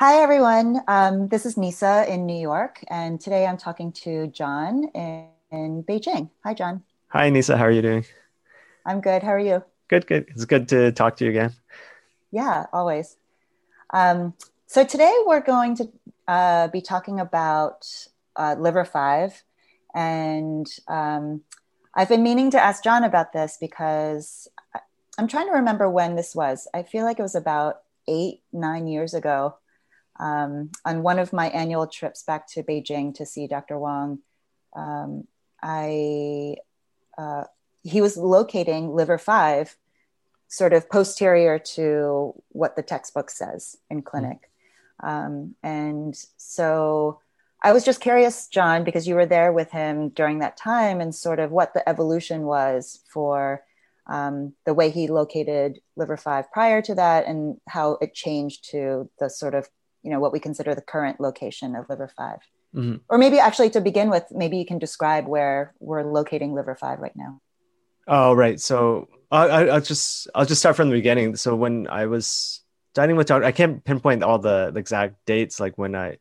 Hi, everyone. Um, this is Nisa in New York, and today I'm talking to John in, in Beijing. Hi, John. Hi, Nisa. How are you doing? I'm good. How are you? Good, good. It's good to talk to you again. Yeah, always. Um, so today we're going to uh, be talking about uh, Liver 5. And um, I've been meaning to ask John about this because I'm trying to remember when this was. I feel like it was about eight, nine years ago um, on one of my annual trips back to Beijing to see Dr. Wang, um, I uh, he was locating liver five, sort of posterior to what the textbook says in clinic, um, and so I was just curious, John, because you were there with him during that time, and sort of what the evolution was for. Um, the way he located liver five prior to that and how it changed to the sort of you know what we consider the current location of liver 5 mm-hmm. or maybe actually to begin with maybe you can describe where we're locating liver 5 right now. Oh right. So I, will just i'll just start from the beginning. So when i was dining with doctor i can't pinpoint all the, the exact dates like when i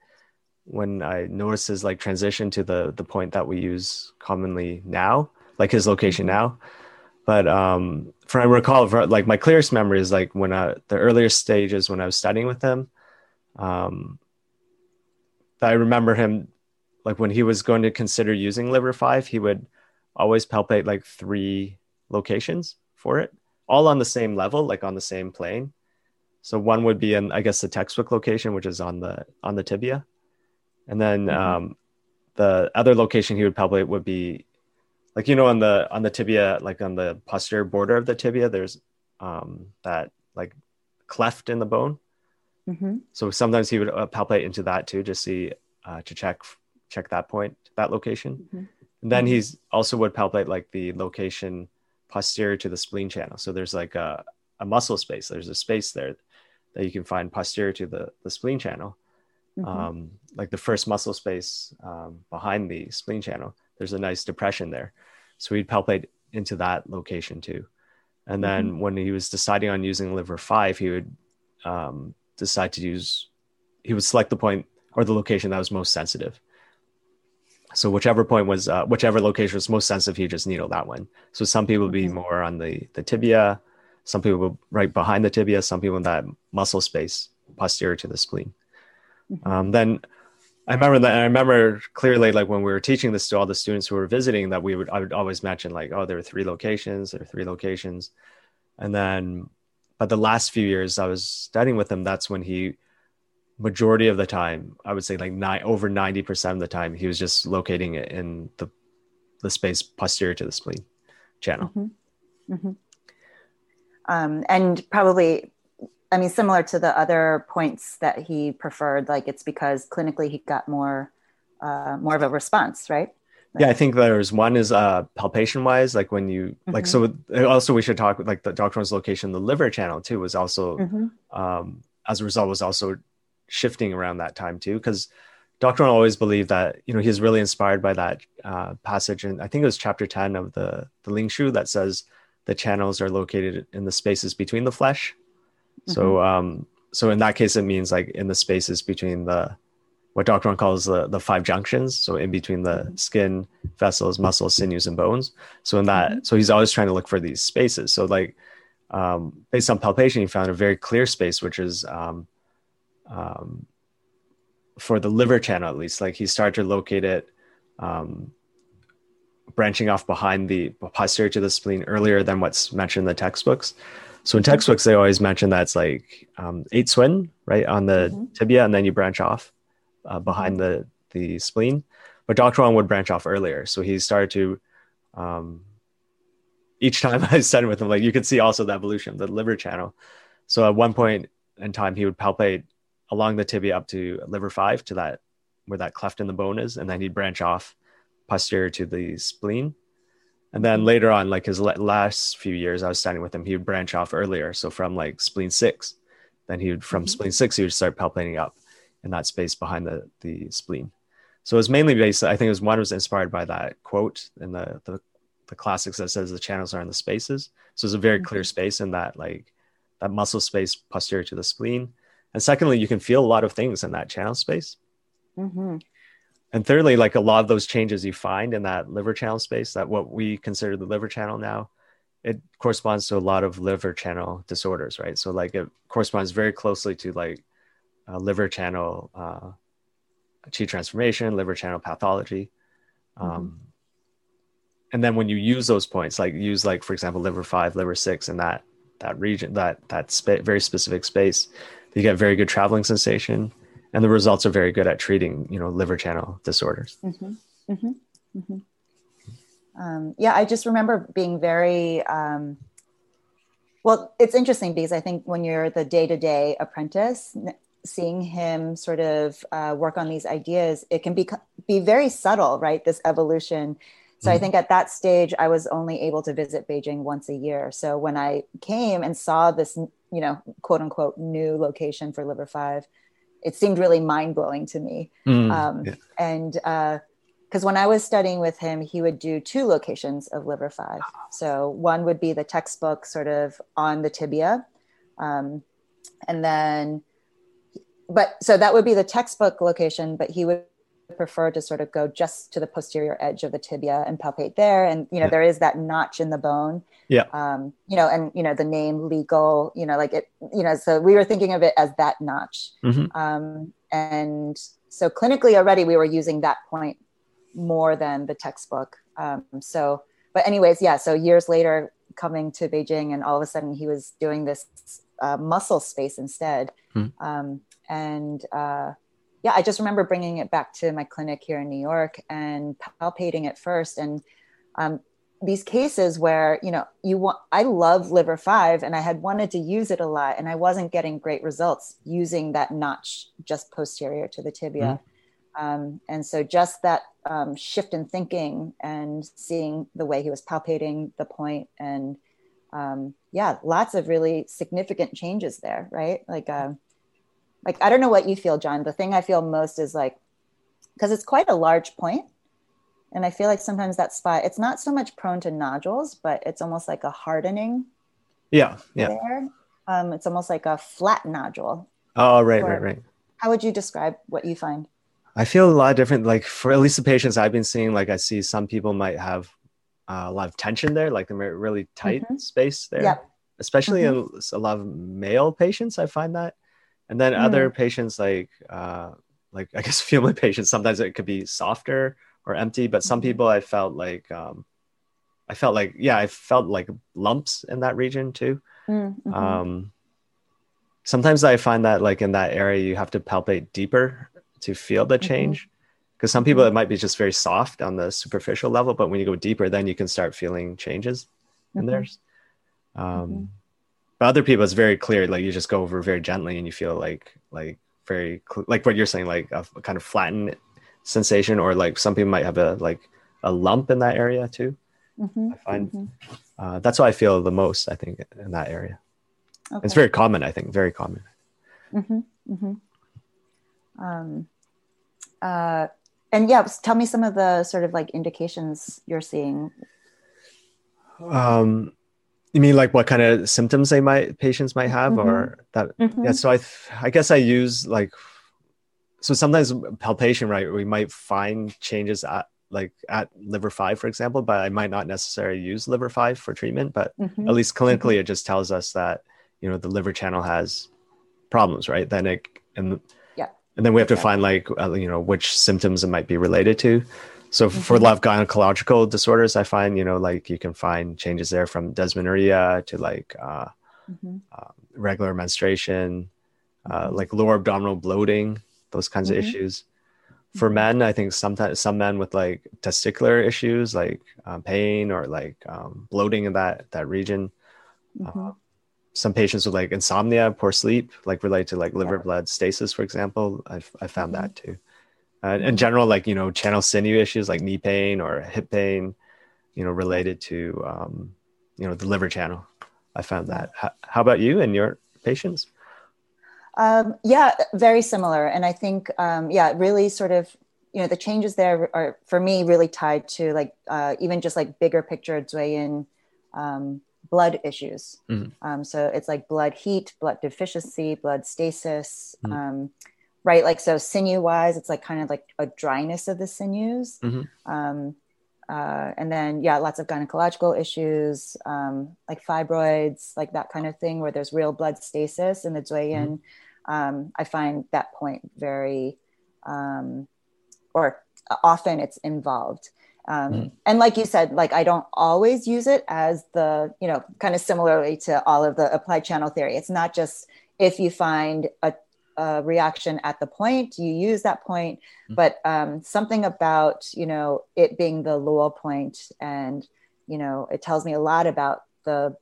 when i noticed his like transition to the the point that we use commonly now like his location mm-hmm. now. But um from I recall for, like my clearest memory is like when I the earliest stages when I was studying with him um, I remember him like when he was going to consider using liver five, he would always palpate like three locations for it, all on the same level, like on the same plane. So one would be in, I guess, the textbook location, which is on the on the tibia, and then mm-hmm. um, the other location he would palpate would be, like you know, on the on the tibia, like on the posterior border of the tibia, there's um, that like cleft in the bone. Mm-hmm. So sometimes he would uh, palpate into that too, just see uh, to check check that point, that location. Mm-hmm. And then mm-hmm. he's also would palpate like the location posterior to the spleen channel. So there's like a, a muscle space. There's a space there that you can find posterior to the, the spleen channel. Mm-hmm. Um, like the first muscle space um, behind the spleen channel, there's a nice depression there. So he'd palpate into that location too. And then mm-hmm. when he was deciding on using liver five, he would um, decide to use, he would select the point or the location that was most sensitive. So whichever point was, uh, whichever location was most sensitive, he just needle that one. So some people would be more on the, the tibia, some people would right behind the tibia, some people in that muscle space posterior to the spleen. Mm-hmm. Um, then I remember that I remember clearly, like when we were teaching this to all the students who were visiting, that we would I would always mention like, oh, there are three locations, there are three locations, and then but the last few years I was studying with him, that's when he majority of the time, I would say like nine over 90% of the time, he was just locating it in the the space posterior to the spleen channel. Mm-hmm. Mm-hmm. Um, and probably, I mean, similar to the other points that he preferred, like it's because clinically he got more uh, more of a response, right? Yeah i think there's one is uh palpation wise like when you mm-hmm. like so also we should talk like the doctrinal's location the liver channel too was also mm-hmm. um as a result was also shifting around that time too because Dr. always believed that you know he's really inspired by that uh, passage and I think it was chapter 10 of the the Ling Shu that says the channels are located in the spaces between the flesh mm-hmm. so um so in that case it means like in the spaces between the what Dr. calls the, the five junctions. So in between the skin, vessels, muscles, sinews, and bones. So in that, mm-hmm. so he's always trying to look for these spaces. So like um, based on palpation, he found a very clear space, which is um, um, for the liver channel at least. Like he started to locate it um, branching off behind the posterior to the spleen earlier than what's mentioned in the textbooks. So in textbooks, they always mention that it's like um, eight cun, right, on the mm-hmm. tibia, and then you branch off uh, behind the the spleen. But Dr. Wang would branch off earlier, so he started to. Um, each time I studied with him, like you could see also the evolution of the liver channel. So at one point in time, he would palpate along the tibia up to liver five to that where that cleft in the bone is, and then he'd branch off posterior to the spleen. And then later on, like his last few years, I was studying with him, he would branch off earlier. So from like spleen six, then he would from mm-hmm. spleen six, he would start palpating up in that space behind the, the spleen. So it was mainly based, I think it was one was inspired by that quote in the, the, the classics that says the channels are in the spaces. So it's a very clear mm-hmm. space in that like that muscle space posterior to the spleen. and secondly you can feel a lot of things in that channel space Mm-hmm. and thirdly like a lot of those changes you find in that liver channel space that what we consider the liver channel now it corresponds to a lot of liver channel disorders right so like it corresponds very closely to like uh, liver channel uh, chi transformation liver channel pathology um, Mhm. and then when you use those points like use like for example liver 5 liver 6 in that that region that that spa- very specific space you get very good traveling sensation and the results are very good at treating you know liver channel disorders Mm-hmm. Mm-hmm. Mm-hmm. Um, yeah, I just remember being very um, well. It's interesting because I think when you're the day-to-day apprentice, n- seeing him sort of uh, work on these ideas, it can be be very subtle, right? This evolution. So I Mhm. think at that stage, I was only able to visit Beijing once a year. So when I came and saw this, you know, quote unquote, new location for Liver Five, it seemed really mind blowing to me. Mm, Um, yeah. And because when I was studying with him, he would do two locations of liver five. So one would be the textbook sort of on the tibia. Um, and then, but so that would be the textbook location, but he would prefer to sort of go just to the posterior edge of the tibia and palpate there. And, you know, Yeah. there is that notch in the bone. Yeah. Um, you know, and, you know, the name Ligou, you know, like it, you know, so we were thinking of it as that notch. Mhm. Um, and so clinically already we were using that point more than the textbook. Um, so, but anyways, yeah. So years later, coming to Beijing, and all of a sudden he was doing this uh, muscle space instead. Hmm. Um, and uh, yeah, I just remember bringing it back to my clinic here in New York and palpating it first. And um, these cases where you know you want, I love liver five, and I had wanted to use it a lot, and I wasn't getting great results using that notch just posterior to the tibia. Um, and so just that um, shift in thinking and seeing the way he was palpating the point and um, yeah, lots of really significant changes there, right? Like, uh, like I don't know what you feel, John. The thing I feel most is like because it's quite a large point, and I feel like sometimes that spot it's not so much prone to nodules, but it's almost like a hardening yeah yeah there. Um, it's almost like a flat nodule. oh right Or- right right How would you describe what you find? I feel a lot different. Like for at least the patients I've been seeing, like I see some people might have uh, a lot of tension there, like they're really tight Mhm. space there. Yep. Especially in a lot of male patients, I find that. And then other patients, like uh, like I guess female patients, sometimes it could be softer or empty. But some Mhm. people, I felt like um, I felt like yeah, I felt like lumps in that region too. Mm, mhm. Um, sometimes I find that like in that area, you have to palpate deeper to feel the Mhm. change. Because some people, it might be just very soft on the superficial level, but when you go deeper, then you can start feeling changes in Mhm. theirs. Um. But other people, it's very clear. Like you just go over very gently, and you feel like like very cl- like what you're saying, like a, kind of flattened sensation, or like some people might have a like a lump in that area too. Mhm, I find mhm. uh, that's what I feel the most. I think in that area, it's very common. I think very common. hmm hmm Um, uh, and yeah, tell me some of the sort of like indications you're seeing. Um, you mean like what kind of symptoms they might patients might have, or that? Yeah. So I, I guess I use like, so sometimes palpation, right? We might find changes at like at liver five, for example, but I might not necessarily use liver five for treatment. But Mhm. at least clinically, it just tells us that you know the liver channel has problems, right? Then it and Yeah. and then we have to Exactly. find like uh, you know which symptoms it might be related to. So f- for a lot of gynecological disorders, I find you know like you can find changes there from dysmenorrhea to like uh, Mhm. regular menstruation, uh, Mhm. like lower abdominal bloating, those kinds of issues. For Mhm. men, I think sometimes some men with like testicular issues, like um, pain or like um, bloating in that that region. Mhm. Some patients with like insomnia, poor sleep, like related to like liver Yeah. blood stasis, for example. I've I found that too. Uh, in general, like you know, channel sinew issues like knee pain or hip pain, you know, related to um, you know the liver channel. I found that. How, how about you and your patients? Um, yeah, very similar. And I think, um, yeah, really sort of, you know, the changes there are for me really tied to like uh, even just like bigger picture Jueyin um, blood issues. Mhm. Um, so it's like blood heat, blood deficiency, blood stasis. Mhm. Right, like so sinew wise, it's like kind of like a dryness of the sinews. Mhm. Um, uh, and then yeah, lots of gynecological issues, um, like fibroids, like that kind of thing, where there's real blood stasis in the Jueyin. Um, I find that point very, um, or often it's involved. Um, Mhm. And like you said, like I don't always use it as the, you know, kind of similarly to all of the applied channel theory. It's not just if you find a, a reaction at the point, you use that point, Mhm. but um, something about, you know, it being the luo point and, you know, it tells me a lot about the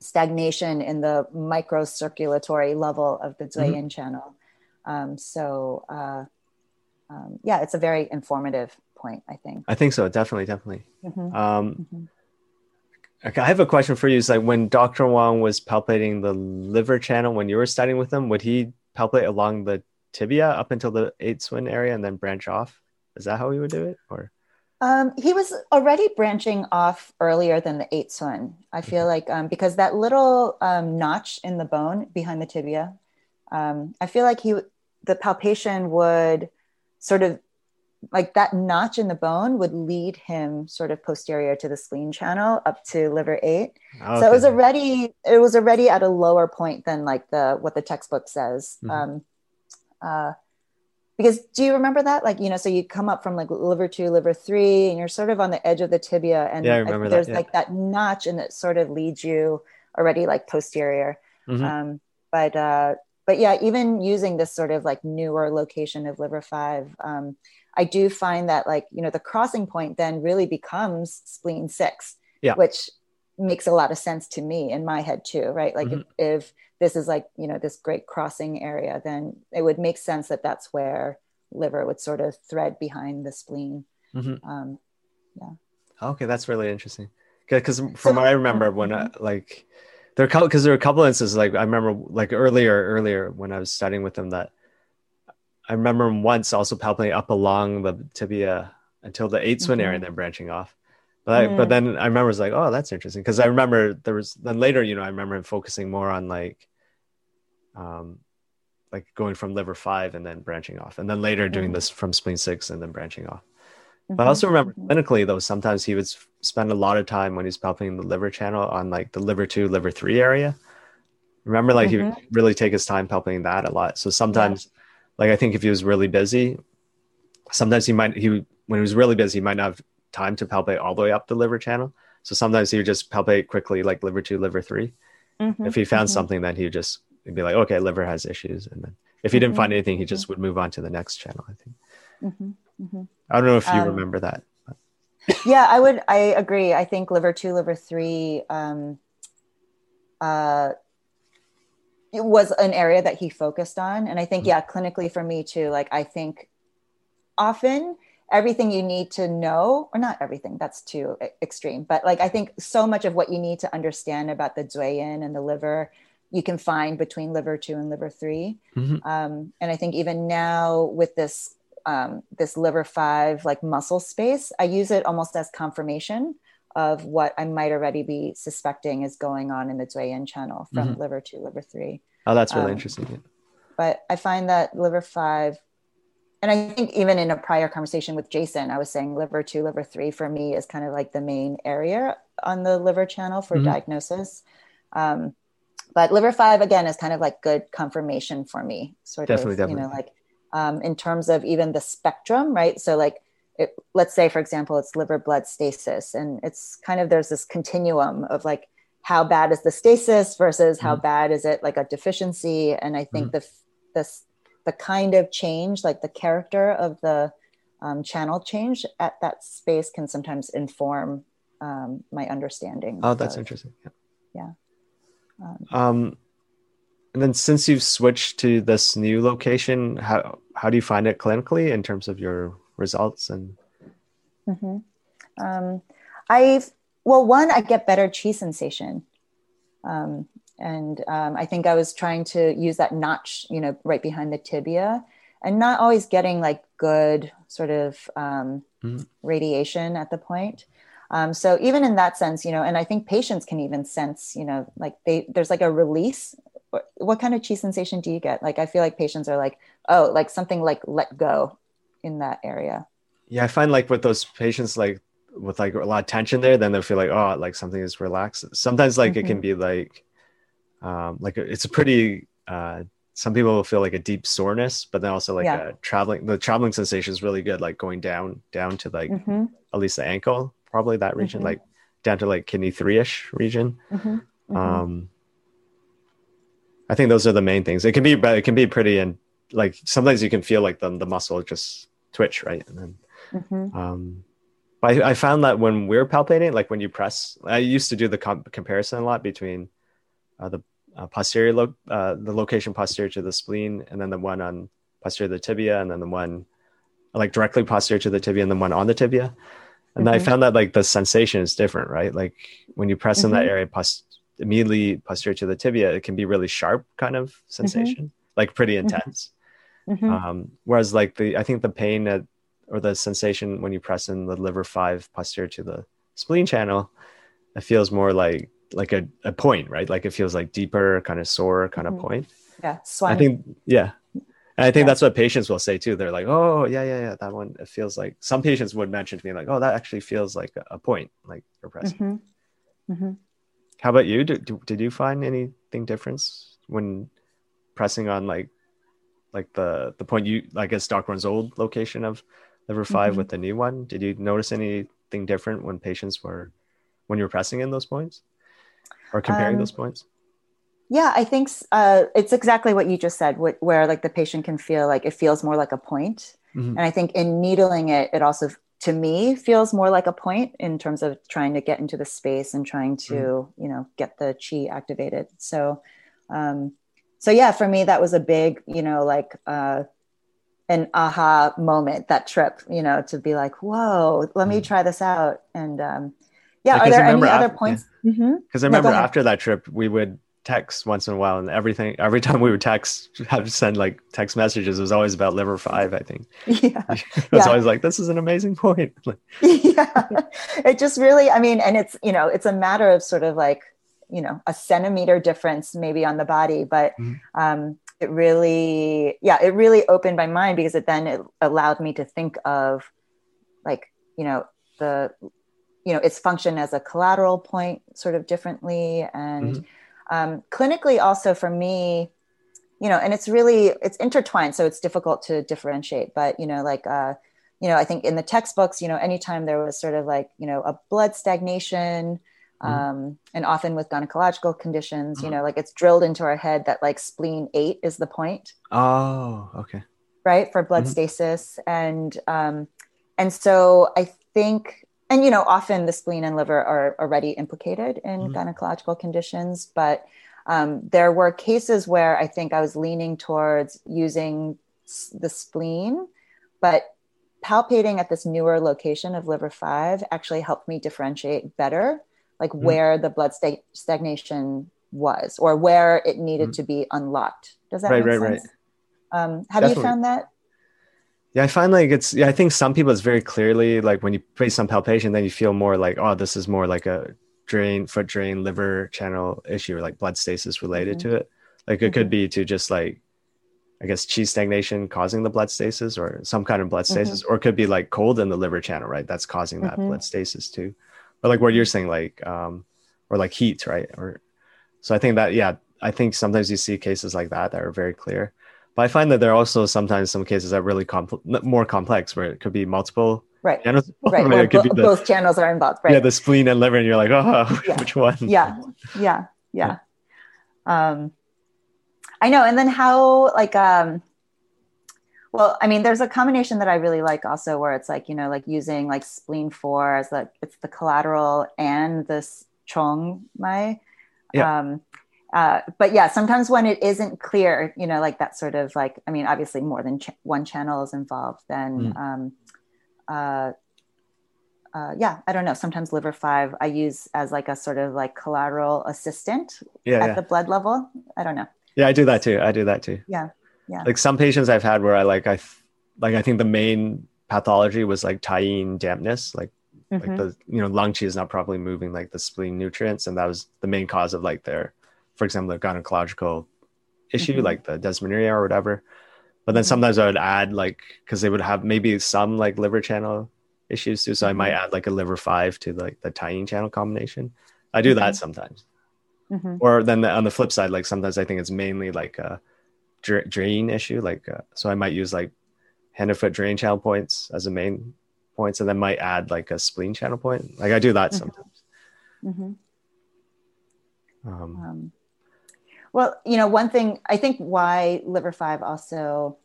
stagnation in the microcirculatory level of the Jueyin channel. Um, so, uh, um, yeah, it's a very informative point, I think. I think so. Definitely, definitely. Mhm, Um, mhm. okay, I have a question for you. It's like when Dr. Wang was palpating the liver channel when you were studying with him, would he palpate along the tibia up until the eight cun area and then branch off? Is that how he would do it? Or Um, he was already branching off earlier than the eighth one. I feel like um, because that little um, notch in the bone behind the tibia, um, I feel like he the palpation would sort of like that notch in the bone would lead him sort of posterior to the spleen channel up to liver eight. So it was already it was already at a lower point than like the what the textbook says. Mhm. Um, uh, because do you remember that? Like you know, so you come up from like liver two, liver three, and you're sort of on the edge of the tibia, and Yeah, I remember that, there's yeah. like that notch, and it sort of leads you already like posterior. Mhm. Um, but uh, but yeah, even using this sort of like newer location of liver five, um, I do find that like you know the crossing point then really becomes spleen six, Yeah. which makes a lot of sense to me in my head too, right? Like Mhm. if, if this is like you know this great crossing area, then it would make sense that that's where liver would sort of thread behind the spleen. Mhm. Um, yeah. Okay, that's really interesting. Because from So- what I remember, when I, like there are because there were a couple instances like I remember like earlier earlier when I was studying with them that I remember once also palpating up along the tibia until the eight cun area and then branching off. But I, but Mm. then I remember was like oh that's interesting because I remember there was then later you know I remember him focusing more on like um like going from liver five and then branching off and then later doing Mhm. this from spleen six and then branching off. But I mhm, also remember mhm. clinically though, sometimes he would spend a lot of time when he's palpating the liver channel on like the liver two, liver three area. Remember, like he would really take his time palpating that a lot. So sometimes, like I think if he was really busy, sometimes he might he when he was really busy, he might not have time to palpate all the way up the liver channel. So sometimes he would just palpate quickly, like liver two, liver 3 Mhm, If he found mhm. something, then he would just he'd be like, okay, liver has issues, and then if he didn't find anything, he just would move on to the next channel. I think. Mhm, mhm. I don't know if you Um, remember that. yeah i would i agree i think liver two liver three um uh it was an area that he focused on and i think Mhm. yeah clinically for me too like i think often everything you need to know or not everything that's too extreme but like i think so much of what you need to understand about the jueyin and the liver you can find between liver two and liver 3 Mhm. um, and i think even now with this um, this liver five like muscle space i use it almost as confirmation of what i might already be suspecting is going on in the Jueyin channel from Mhm. liver two liver three Oh, that's really um, interesting. yeah. but i find that liver five and i think even in a prior conversation with jason i was saying liver two liver three for me is kind of like the main area on the liver channel for Mhm. diagnosis um, but liver five again is kind of like good confirmation for me sort Definitely, of you know definitely. like um, in terms of even the spectrum right so like it, let's say for example it's liver blood stasis and it's kind of there's this continuum of like how bad is the stasis versus how Mhm. bad is it like a deficiency and i think the this the kind of change like the character of the um, channel change at that space can sometimes inform um, my understanding Oh, that's of, interesting. Yeah. um, Um, and then since you've switched to this new location, how how do you find it clinically in terms of your results and Mhm. Um, I've well, one, I get better chi sensation, um, and um, I think I was trying to use that notch, you know, right behind the tibia, and not always getting like good sort of um, Mhm. radiation at the point. Um, so even in that sense, you know, and I think patients can even sense, you know, like they there's like a release. What kind of chi sensation do you get? Like I feel like patients are like, oh, like something like let go in that area. Yeah, I find like with those patients, like with like a lot of tension there, then they'll feel like oh, like something is relaxed. Sometimes like mm-hmm. it can mm-hmm. be like, um, like it's a pretty. Uh, some people will feel like a deep soreness, but then also like yeah. a traveling. The traveling sensation is really good, like going down down to like mm-hmm. at least the ankle probably that region, mm-hmm. like down to like kidney three ish region. Mm-hmm. mm-hmm. Um, I think those are the main things. It can be, but it can be pretty and like sometimes you can feel like the the muscle just twitch, right? And then, mm-hmm. um, but I, I, found that when we're palpating, like when you press, I used to do the com- comparison a lot between uh, the uh, posterior, lo- uh, the location posterior to the spleen, and then the one on posterior to the tibia, and then the one like directly posterior to the tibia, and the one on the tibia and mm-hmm. I found that like the sensation is different, right? Like when you press mm-hmm. in that mm-hmm. area, pos- immediately posterior to the tibia, it can be really sharp kind of mm-hmm. sensation, mm-hmm. like pretty intense. Mm-hmm. Um, whereas like the, I think the pain at, or the sensation when you press in the liver five posterior to the spleen channel, it feels more like like a, a point, right? Like it feels like deeper, kind of sore, kind of point. Yeah, I think yeah, and I think yeah. that's what patients will say too. They're like, "Oh, yeah, yeah, yeah, that one." It feels like some patients would mention to me like, "Oh, that actually feels like a point, like you're pressing." Mm-hmm. Mm-hmm. How about you? Did, did you find anything difference when pressing on like like the the point you I guess Doc Wang's old location of liver 5 mm-hmm. with the new one? Did you notice anything different when patients were when you were pressing in those points or comparing um, those points? Yeah, I think uh, it's exactly what you just said, wh- where like the patient can feel like it feels more like a point. Mm-hmm. And I think in needling it, it also, to me, feels more like a point in terms of trying to get into the space and trying to, mm-hmm. you know, get the chi activated. So, um, so yeah, for me, that was a big, you know, like uh, an aha moment, that trip, you know, to be like, whoa, let mm-hmm. me try this out. And um, yeah, because are there any after, other points? Because yeah. mm-hmm. I remember no, after that trip, we would text once in a while and everything every time we would text have to send like text messages it was always about liver five i think. Yeah. It was yeah. always like this is an amazing point. Yeah. It just really i mean and it's you know it's a matter of sort of like you know a centimeter difference maybe on the body but mm-hmm. um it really yeah it really opened my mind because it then it allowed me to think of like you know the you know its function as a collateral point sort of differently and mm-hmm um, clinically also for me you know and it's really it's intertwined so it's difficult to differentiate but you know like uh, you know i think in the textbooks you know anytime there was sort of like you know a blood stagnation mm-hmm. um, and often with gynecological conditions mm-hmm. you know like it's drilled into our head that like spleen 8 is the point oh okay right for blood mm-hmm. stasis and um, and so i think and you know often the spleen and liver are already implicated in mm-hmm. gynecological conditions but um, there were cases where i think i was leaning towards using the spleen but palpating at this newer location of liver 5 actually helped me differentiate better like mm-hmm. where the blood sta- stagnation was or where it needed mm-hmm. to be unlocked does that right, make right, sense right. Um, have Definitely. you found that yeah, I find like it's yeah, I think some people it's very clearly like when you place some palpation, then you feel more like, oh, this is more like a jueyin, foot jueyin, liver channel issue or like blood stasis related mm-hmm. to it. Like it mm-hmm. could be to just like I guess chi stagnation causing the blood stasis or some kind of blood mm-hmm. stasis, mm-hmm. or it could be like cold in the liver channel, right? That's causing that mm-hmm. blood stasis too. But like what you're saying, like um or like heat, right? Or so I think that yeah, I think sometimes you see cases like that that are very clear. But I find that there are also sometimes some cases that are really compl- more complex where it could be multiple right channels. Right. Well, bo- the, both channels are involved. Right. Yeah, the spleen and liver, and you're like, oh, yeah. which one? Yeah, yeah, yeah. yeah. Um, I know. And then how like um, well, I mean, there's a combination that I really like also where it's like, you know, like using like spleen four as like it's the collateral and this chong mai. Yeah. Um, uh, but yeah, sometimes when it isn't clear, you know, like that sort of like, I mean, obviously more than ch- one channel is involved, then, mm. um, uh, uh, yeah, I don't know. Sometimes liver five I use as like a sort of like collateral assistant yeah, at yeah. the blood level. I don't know. Yeah, I do that too. I do that too. Yeah, yeah. Like some patients I've had where I like I like I think the main pathology was like Taiyin dampness, like like the you know lung qi is not properly moving like the spleen nutrients, and that was the main cause of like their, for example, a gynecological issue, Mhm. like the dysmenorrhea or whatever. But then Mhm. sometimes I would add like because they would have maybe some like liver channel issues too, so I might Mhm. add like a liver five to like the taiyin channel combination. I do that Mhm. sometimes. Or then the, on the flip side, like sometimes I think it's mainly like a dra- jueyin issue. Like uh, so, I might use like hand and foot jueyin channel points as a main points, and then might add like a spleen channel point. Like I do that Mhm. sometimes. Um, Um, well, you know, one thing I think why Liver Five also,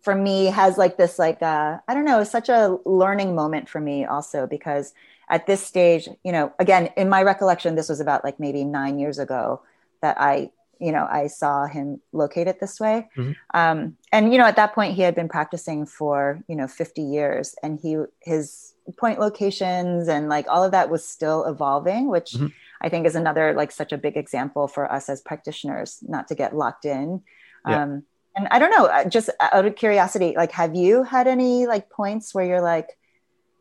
for me, has like this like uh, I don't know, such a learning moment for me also because at this stage, you know, again in my recollection, this was about like maybe nine years ago that I, you know, I saw him locate it this way, Mhm. um, and you know, at that point he had been practicing for you know fifty years, and he his point locations and like all of that was still evolving, which. Mhm. I think is another like such a big example for us as practitioners not to get locked in. Yeah. Um, and I don't know, just out of curiosity, like have you had any like points where you're like,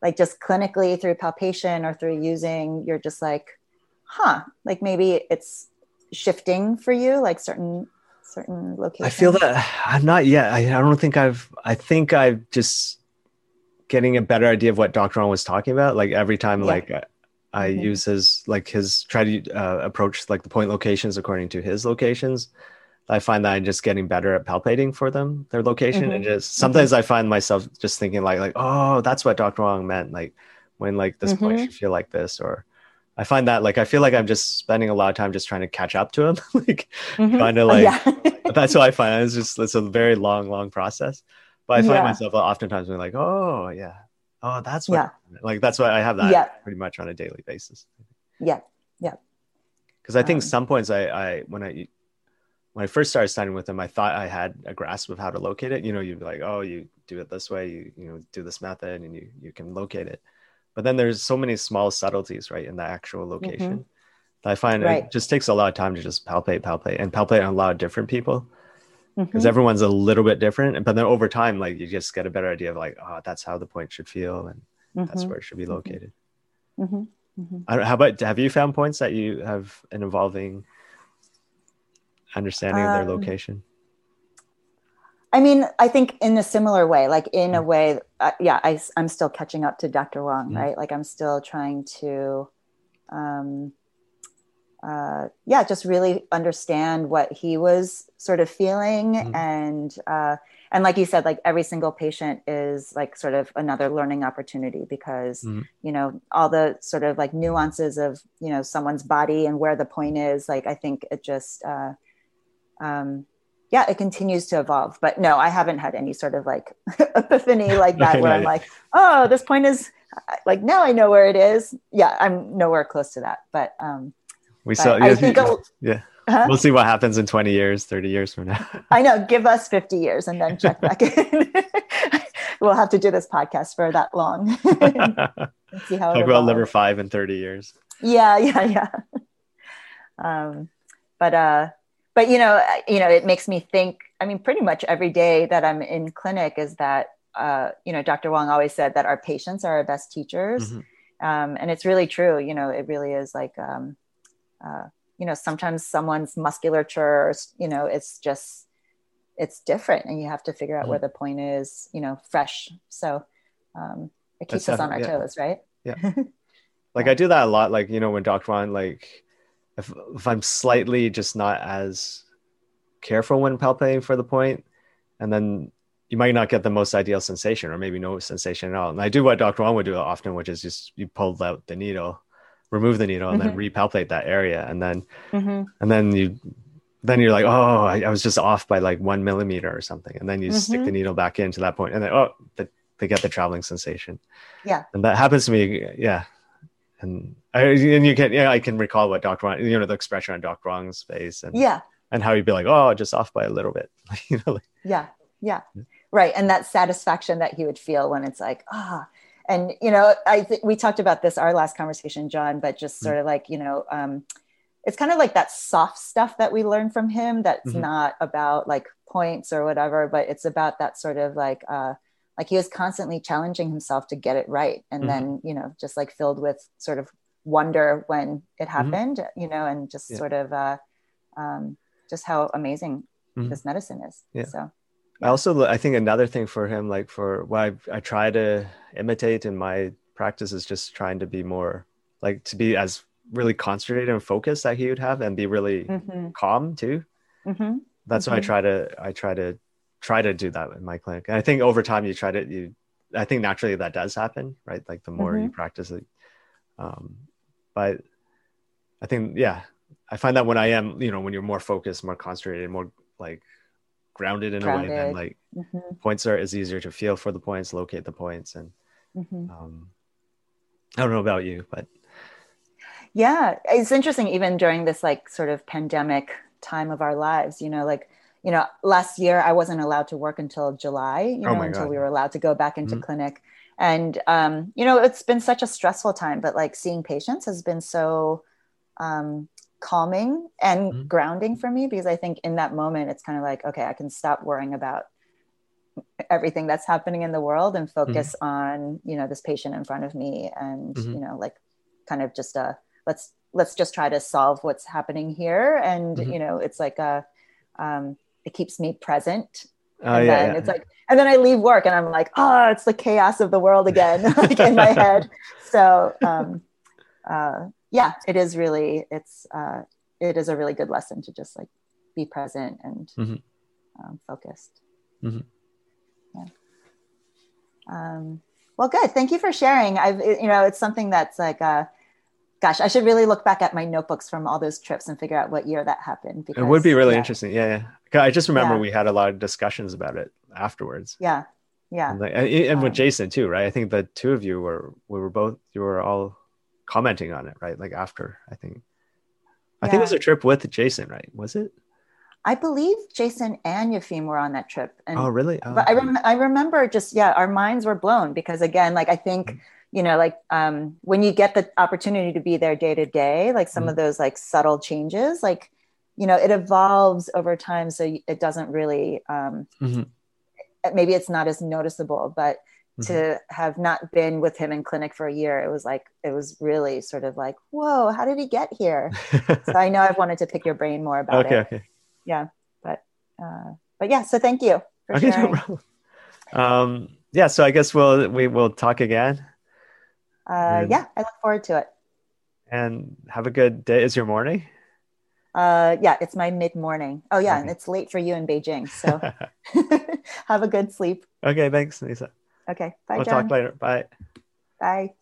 like just clinically through palpation or through using, you're just like, huh, like maybe it's shifting for you, like certain certain locations. I feel that I'm not yet. I, I don't think I've. I think I've just getting a better idea of what Dr. Wang was talking about. Like every time, Yeah. like I, I Mhm. use his like his try to uh, approach like the point locations according to his locations. I find that I'm just getting better at palpating for them, their location, and Mm-hmm. just sometimes I find myself just thinking like like oh that's what Dr. Wang meant like when like this point Mhm. should feel like this or. I find that like I feel like I'm just spending a lot of time just trying to catch up to him, like Mhm. trying to Oh, like yeah. that's what I find. It's just it's a very long, long process. But I find Yeah. myself oftentimes being like, oh yeah, oh that's what Yeah. like that's why I have that Yeah. pretty much on a daily basis. yeah. Yeah. Because I think Um, some points I I when I when I first started studying with him, I thought I had a grasp of how to locate it. You know, you'd be like, oh, you do it this way, you you know, do this method, and you you can locate it. But then there's so many small subtleties, right, in the actual location. that I find Mm-hmm. Right. it just takes a lot of time to just palpate, palpate, and palpate on a lot of different people. Because Mhm. everyone's a little bit different. But then over time, like you just get a better idea of like, oh, that's how the point should feel, and that's Mhm. where it should be located. Mhm. Mhm. I don't, how about have you found points that you have an evolving understanding of their Um, location? I mean, I think in a similar way, like in a way, uh, yeah, I, am still catching up to Dr. Wang, Mhm. right? Like I'm still trying to, um, uh, yeah, just really understand what he was sort of feeling, Mhm. and uh, and like you said, like every single patient is like sort of another learning opportunity because Mhm. you know all the sort of like nuances of you know someone's body and where the point is. Like I think it just. Uh, um, yeah, it continues to evolve. But no, I haven't had any sort of like epiphany like that where I'm like, oh, this point is like now I know where it is. Yeah, I'm nowhere close to that. But um, We but saw. I yeah, think yeah. huh? We'll see what happens in 20 years, 30 years from now. I know, give us 50 years and then check back in. we'll have to do this podcast for that long. Talk see how it about liver five in 30 years. yeah yeah yeah um but uh but you know you know it makes me think i mean pretty much every day that i'm in clinic is that uh you know dr wang always said that our patients are our best teachers Mhm. um and it's really true you know it really is like um uh you know sometimes someone's musculature you know it's just it's different and you have to figure out Mm-hmm. where the point is you know fresh so um it keeps That's us on our definitely- toes right yeah like I do that a lot. Like you know, when Dr. Wang, like if if I'm slightly just not as careful when palpating for the point, and then you might not get the most ideal sensation, or maybe no sensation at all. And I do what Dr. Wang would do often, which is just you pull out the needle, remove the needle, and then repalpate that area, and then hmm and then you then you're like, oh, I, I was just off by like one millimeter or something, and then you stick Mhm. the needle back into that point, and then oh, the, they get the traveling sensation. Yeah. and that happens to me. Yeah, and I and you can yeah, I can recall what Dr. Wang, you know, the expression on Dr. Wang's face, and yeah and how he'd be like, oh, just off by a little bit, you know, like, yeah yeah right and that satisfaction that he would feel when it's like ah and you know i think we talked about this our last conversation john but just sort of like you know um it's kind of like that soft stuff that we learn from him that's Mhm. not about like points or whatever but it's about that sort of like uh like he was constantly challenging himself to get it right and Mhm. then you know just like filled with sort of wonder when it Mm-hmm. happened you know and just Yeah. sort of uh, um, just how amazing Mhm. this medicine is Yeah. so I also I think another thing for him, like for what I, I try to imitate in my practice is just trying to be more like to be as really concentrated and focused that he would have and be really hmm calm too. hmm That's what I Mhm. try to I try to try to do that in my clinic. And I think over time you try to you I think naturally that does happen, right? Like the more you practice it. Um but I think yeah, I find that when I am, you know, when you're more focused, more concentrated, more like grounded in a way, then Grounded. like hmm points are is easier to feel for the points, locate the points, and hmm um, I don't know about you, but yeah it's interesting even during this like sort of pandemic time of our lives you know like you know last year i wasn't allowed to work until july you Oh know until God. we were allowed to go back into Mhm. clinic and um, you know it's been such a stressful time but like seeing patients has been so um, calming and Mhm. grounding for me because i think in that moment it's kind of like okay i can stop worrying about everything that's happening in the world and focus on you know this patient in front of me and Mhm. you know like kind of just a let's let's just try to solve what's happening here and Mhm. you know it's like a um, it keeps me present oh and yeah, then yeah. it's like and then i leave work and i'm like oh it's the chaos of the world again like in my head so um uh yeah it is really it's uh it is a really good lesson to just like be present and Mhm. um, focused Mhm. yeah um well good thank you for sharing i've you know it's something that's like uh gosh i should really look back at my notebooks from all those trips and figure out what year that happened Because, it would be really yeah, interesting. Yeah, yeah. I just remember Yeah. we had a lot of discussions about it afterwards. yeah yeah And, like, and, and with Um, Jason too, right? I think the two of you were we were both you were all commenting on it, right? Like after I think I think it was a trip with Jason, right? Was it? I believe Jason and Yafim were on that trip. And oh, really? Oh, but I, rem- I remember just yeah our minds were blown because again like i think Mhm. you know like um, when you get the opportunity to be there day to day like some of Mm-hmm. those like subtle changes like you know it evolves over time so it doesn't really um, Mhm. maybe it's not as noticeable but Mm-hmm. to have not been with him in clinic for a year it was like it was really sort of like whoa how did he get here so i know i've wanted to pick your brain more about okay, it okay. yeah but uh, but yeah so thank you for Okay, sharing problem. Um, yeah, so I guess we'll we will talk again uh, yeah i look forward to it and have a good day. Is your morning? Uh, yeah, it's my mid morning. Oh, yeah, and it's late for you in Beijing. So have a good sleep. okay, thanks, Nisa. Okay. Bye, we'll John. talk later. Bye. Bye.